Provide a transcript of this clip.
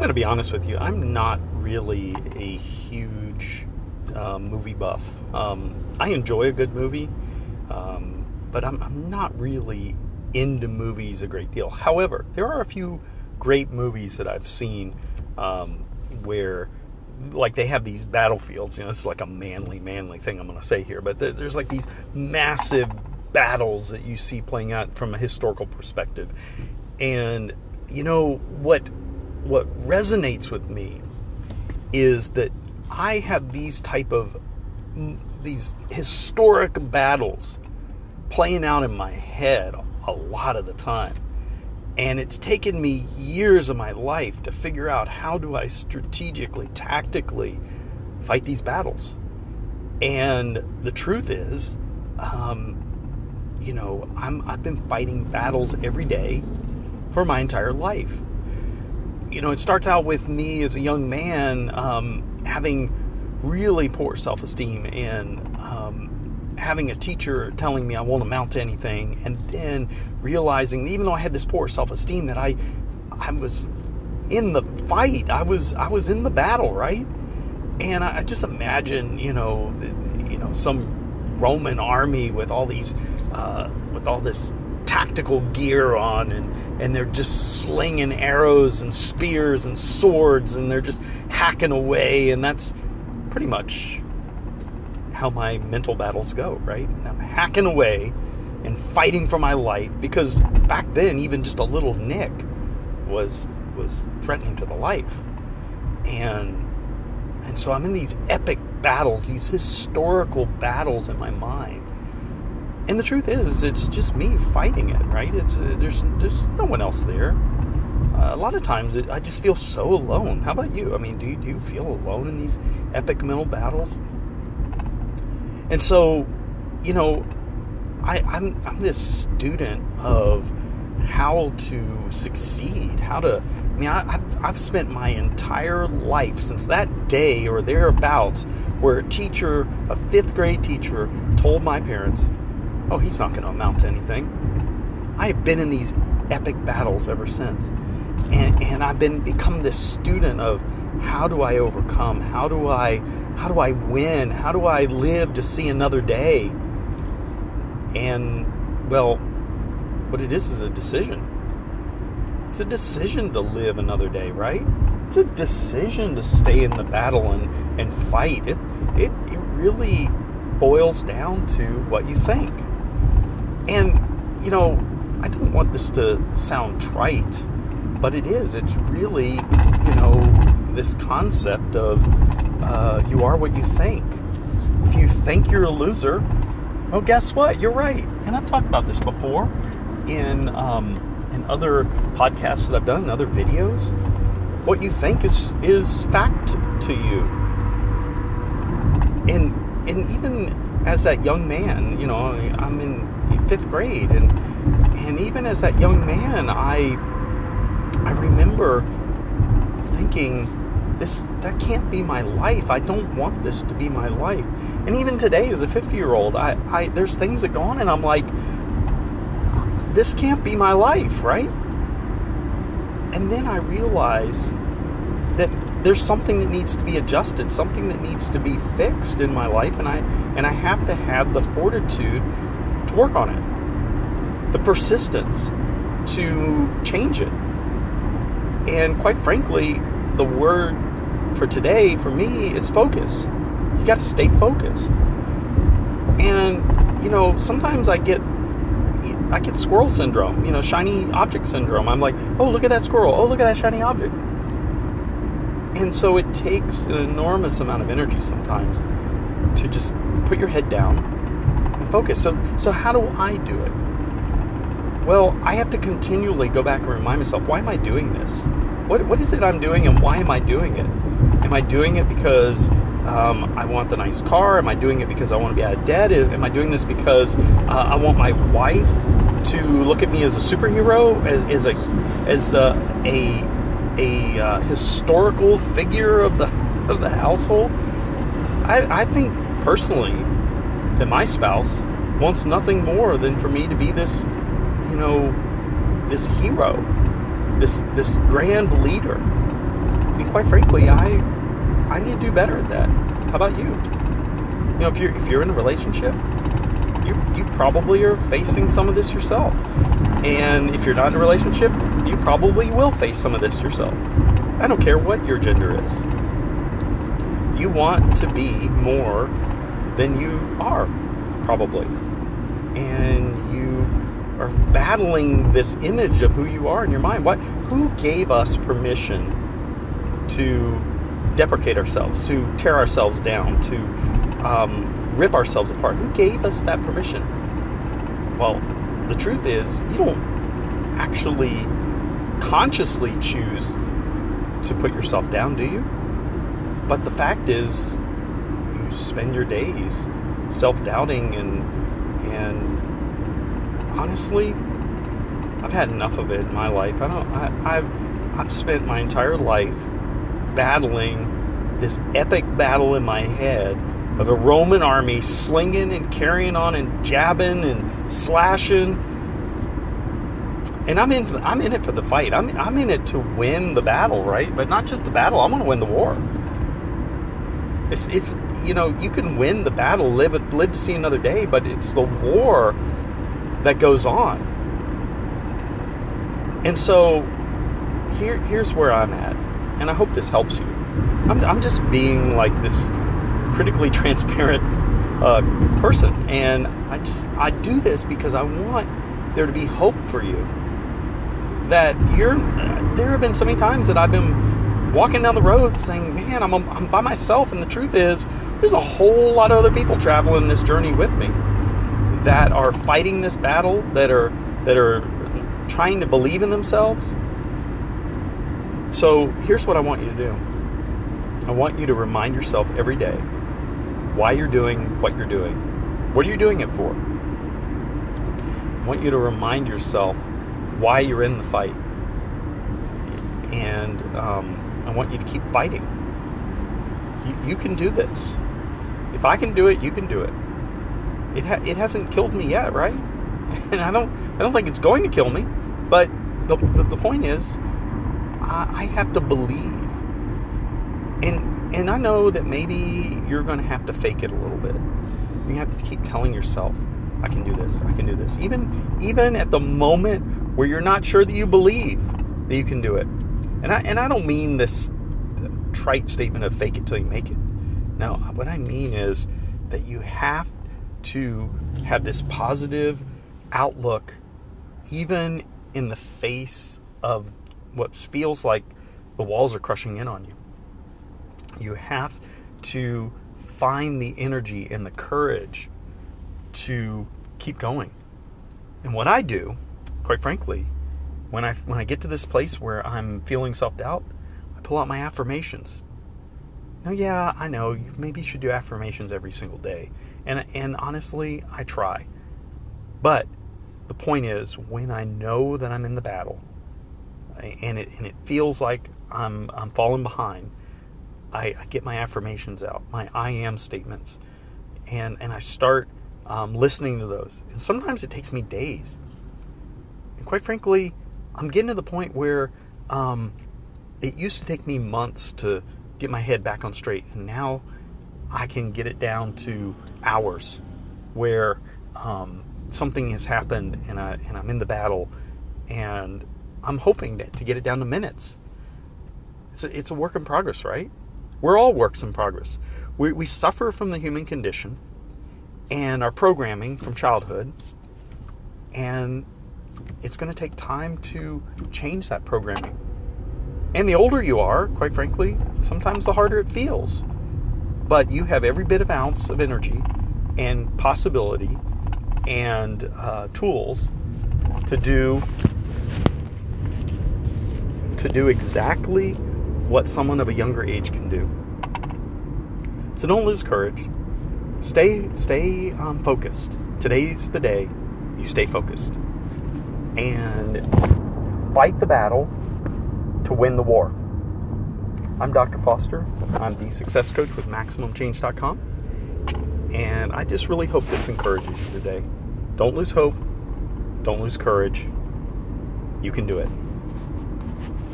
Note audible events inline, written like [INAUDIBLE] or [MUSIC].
going to be honest with you. I'm not really a huge uh, movie buff. Um, I enjoy a good movie, um, but I'm, I'm not really into movies a great deal. However, there are a few great movies that I've seen um, where, like, they have these battlefields. You know, this is like a manly, manly thing I'm going to say here, but there's like these massive battles that you see playing out from a historical perspective. And you know what what resonates with me is that I have these type of these historic battles playing out in my head a lot of the time. And it's taken me years of my life to figure out how do I strategically, tactically fight these battles. And the truth is, um, you know, I'm, I've been fighting battles every day for my entire life. You know, it starts out with me as a young man um, having really poor self esteem and um, having a teacher telling me I won't amount to anything, and then realizing, even though I had this poor self esteem, that I, I was in the fight. I was I was in the battle, right? And I just imagine, you know, the, you know, some Roman army with all these, uh, with all this tactical gear on and, and they're just slinging arrows and spears and swords and they're just hacking away and that's pretty much how my mental battles go, right? I'm hacking away and fighting for my life because back then even just a little nick was was threatening to the life. And and so I'm in these epic battles, these historical battles in my mind and the truth is, it's just me fighting it, right? It's uh, there's there's no one else there. Uh, a lot of times, it, I just feel so alone. How about you? I mean, do you, do you feel alone in these epic mental battles? And so, you know, I, I'm I'm this student of how to succeed, how to. I mean, I, have I've spent my entire life since that day or thereabouts where a teacher, a fifth grade teacher, told my parents, oh, he's not going to amount to anything. I have been in these epic battles ever since. And, and I've been become this student of how do I overcome? How do I how do I win? How do I live to see another day? And well, what it is is a decision. It's a decision to live another day, right? It's a decision to stay in the battle and, and fight. It, it it really boils down to what you think. And, you know, I don't want this to sound trite, but it is. It's really, you know, this concept of uh, you are what you think. If you think you're a loser, well, guess what? You're right. And I've talked about this before in um, in other podcasts that I've done, in other videos. What you think is is fact to you. And and even as that young man, you know, I'm in fifth grade, and and even as that young man, I I remember thinking this that can't be my life. I don't want this to be my life. And even today, as a 50 year old, I, I there's things that go on, and I'm like, this can't be my life, right? And then I realize that there's something that needs to be adjusted, something that needs to be fixed in my life, and I and I have to have the fortitude to work on it, the persistence to change it. And quite frankly, the word for today for me is focus. You got to stay focused. And you know, sometimes I get I get squirrel syndrome, you know, shiny object syndrome. I'm like, "Oh, look at that squirrel. Oh, look at that shiny object." And so it takes an enormous amount of energy sometimes to just put your head down and focus. So, so how do I do it? Well, I have to continually go back and remind myself, why am I doing this? What, what is it I'm doing and why am I doing it? Am I doing it because um, I want the nice car? Am I doing it because I want to be out of debt? Am I doing this because uh, I want my wife to look at me as a superhero, as, as a as the a a uh, historical figure of the [LAUGHS] of the household? I, I think personally that my spouse wants nothing more than for me to be this, you know, this hero, this this grand leader. and quite frankly, I I need to do better at that. How about you? You know, if you're if you're in a relationship, you you probably are facing some of this yourself. And if you're not in a relationship, you probably will face some of this yourself. I don't care what your gender is. You want to be more than you are, probably. And you are battling this image of who you are in your mind. What who gave us permission to deprecate ourselves, to tear ourselves down, to um, rip ourselves apart? Who gave us that permission? Well, the truth is, you don't actually consciously choose to put yourself down, do you? But the fact is, you spend your days self-doubting and and honestly, I've had enough of it in my life. I don't. I, I've I've spent my entire life battling this epic battle in my head of a Roman army slinging and carrying on and jabbing and slashing. And I'm in. I'm in it for the fight. I'm. I'm in it to win the battle, right? But not just the battle. I'm going to win the war. It's. It's. You know, you can win the battle, live live to see another day, but it's the war that goes on. And so, here, here's where I'm at, and I hope this helps you. I'm, I'm just being like this critically [LAUGHS] transparent uh, person, and I just I do this because I want there to be hope for you. That you're there have been so many times that I've been walking down the road saying, "Man, I'm I'm by myself," and the truth is, there's a whole lot of other people traveling this journey with me that are fighting this battle, that are that are trying to believe in themselves. So here's what I want you to do. I want you to remind yourself every day why you're doing what you're doing. What are you doing it for? I want you to remind yourself why you're in the fight. And um, I want you to keep fighting. You, you, can do this. If I can do it, you can do it. It, ha- it hasn't killed me yet, right? [LAUGHS] And I don't I don't think it's going to kill me. But the, the, the point is, I, I have to believe. And and I know that maybe you're going to have to fake it a little bit. You have to keep telling yourself, I can do this. I can do this. Even even at the moment where you're not sure that you believe that you can do it. And I and I don't mean this trite statement of fake it till you make it. No, what I mean is that you have to have this positive outlook even in the face of what feels like the walls are crushing in on you. You have to find the energy and the courage to keep going. And what I do, quite frankly, when I when I get to this place where I'm feeling self-doubt, I pull out my affirmations. Now, yeah, I know you maybe should do affirmations every single day. And and honestly, I try. But the point is when I know that I'm in the battle and it and it feels like I'm I'm falling behind, I, I get my affirmations out, my I am statements, and and I start um, listening to those. And sometimes it takes me days. And quite frankly, I'm getting to the point where um, it used to take me months to get my head back on straight, and now I can get it down to hours, where um, something has happened and I and I'm in the battle, and I'm hoping to, get it down to minutes. It's a, it's a work in progress, right? We're all works in progress. We, we suffer from the human condition and our programming from childhood, and it's going to take time to change that programming. And the older you are, quite frankly, sometimes the harder it feels. But you have every bit of ounce of energy and possibility and uh, tools to do to do exactly what someone of a younger age can do. So don't lose courage. Stay stay um, focused. Today's the day you stay focused and fight the battle to win the war. I'm Dr. Foster. I'm the success coach with MaximumChange.com. And I just really hope this encourages you today. Don't lose hope. Don't lose courage. You can do it.